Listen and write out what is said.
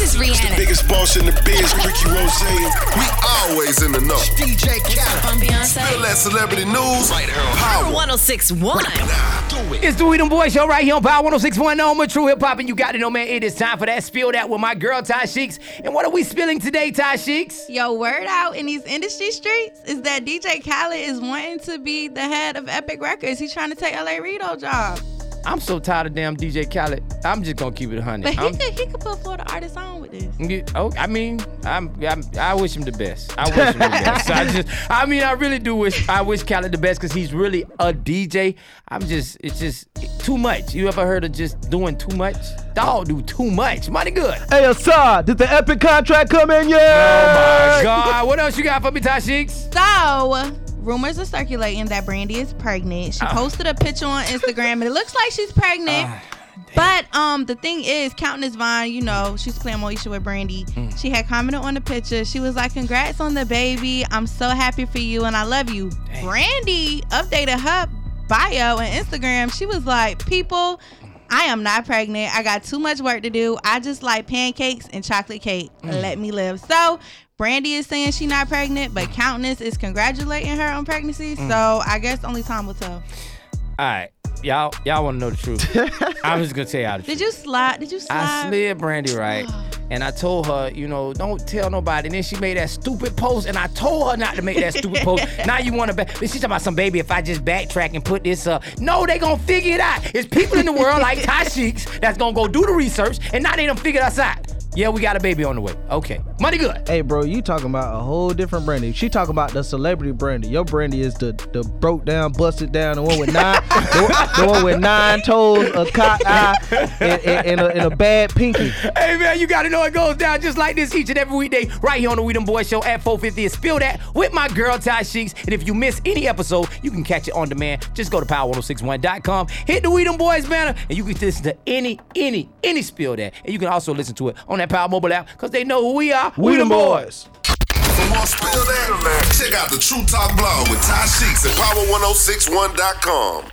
This is Rihanna. Biggest boss in the biz, Ricky Rose. We always in the know. DJ Khaled. I'm Beyonce. Feel that celebrity news right here on Power. 1061. Do it. It's the We Them Boys Show right here on Power 1061 on with True Hip Hop, and you got it, no man. It is time for that spill that with my girl Ty Sheeks. And what are we spilling today, Ty Sheeks? Yo, word out in these industry streets is that DJ Khaled is wanting to be the head of Epic Records. He's trying to take LA Reid job. I'm so tired of damn DJ Khaled. I'm just gonna keep it 100. But he I'm- could he could put Florida artists on with this. Yeah, Oh, I mean, I'm, I'm, I wish him the best. I wish him the best. I just, I mean, I really do wish, I wish Khaled the best because he's really a DJ. I'm just, it's just too much. You ever heard of just doing too much? Dog do too much. Money good. Hey, Asahd, did the epic contract come in yet? Oh yet? my God. What else you got for me, Ty Sheeks? So, rumors are circulating that Brandy is pregnant. She ah. posted a picture on Instagram and it looks like she's pregnant. Ah, but um, the thing is, Countess Vaughn, you know, she's playing Moesha with Brandy. Mm. She had commented on the picture. She was like, "Congrats on the baby. I'm so happy for you and I love you." Brandy updated her bio and Instagram. She was like, "People." I am not pregnant. I got too much work to do. I just like pancakes and chocolate cake. Mm. Let me live. So, Brandy is saying she's not pregnant, but Countess is congratulating her on pregnancy. Mm. So, I guess only time will tell. All right. Y'all, y'all want to know the truth. I'm just gonna tell y'all the truth. Did you slide? Did you slide? I slid Brandy right, and I told her, you know, don't tell nobody. And then she made that stupid post, and I told her not to make that stupid post. Now you want to back? She's talking about some baby. If I just backtrack and put this up, no, they gonna figure it out. It's people in the world like Ty Sheeks that's gonna go do the research, and now they done figured us out. Yeah, we got a baby on the way. Okay, money good. Hey, bro, you talking about a whole different Brandy. She talking about the celebrity Brandy. Your Brandy is the the broke down, busted down, the one with nine, the, the one with nine toes, a cock eye, and, and, and, a, and a bad pinky. Hey man, you gotta know it goes down just like this each and every weekday right here on the We Them Boys Show at 450 and spill that with my girl Ty Sheeks. And if you miss any episode, you can catch it on demand. Just go to power1061.com, hit the We Them Boys banner, and you can listen to any, any, any spill that. And you can also listen to it on that Power Mobile app because they know who we are. We the boys. For more spill that, check out the True Talk blog with Ty Sheeks at power1061.com.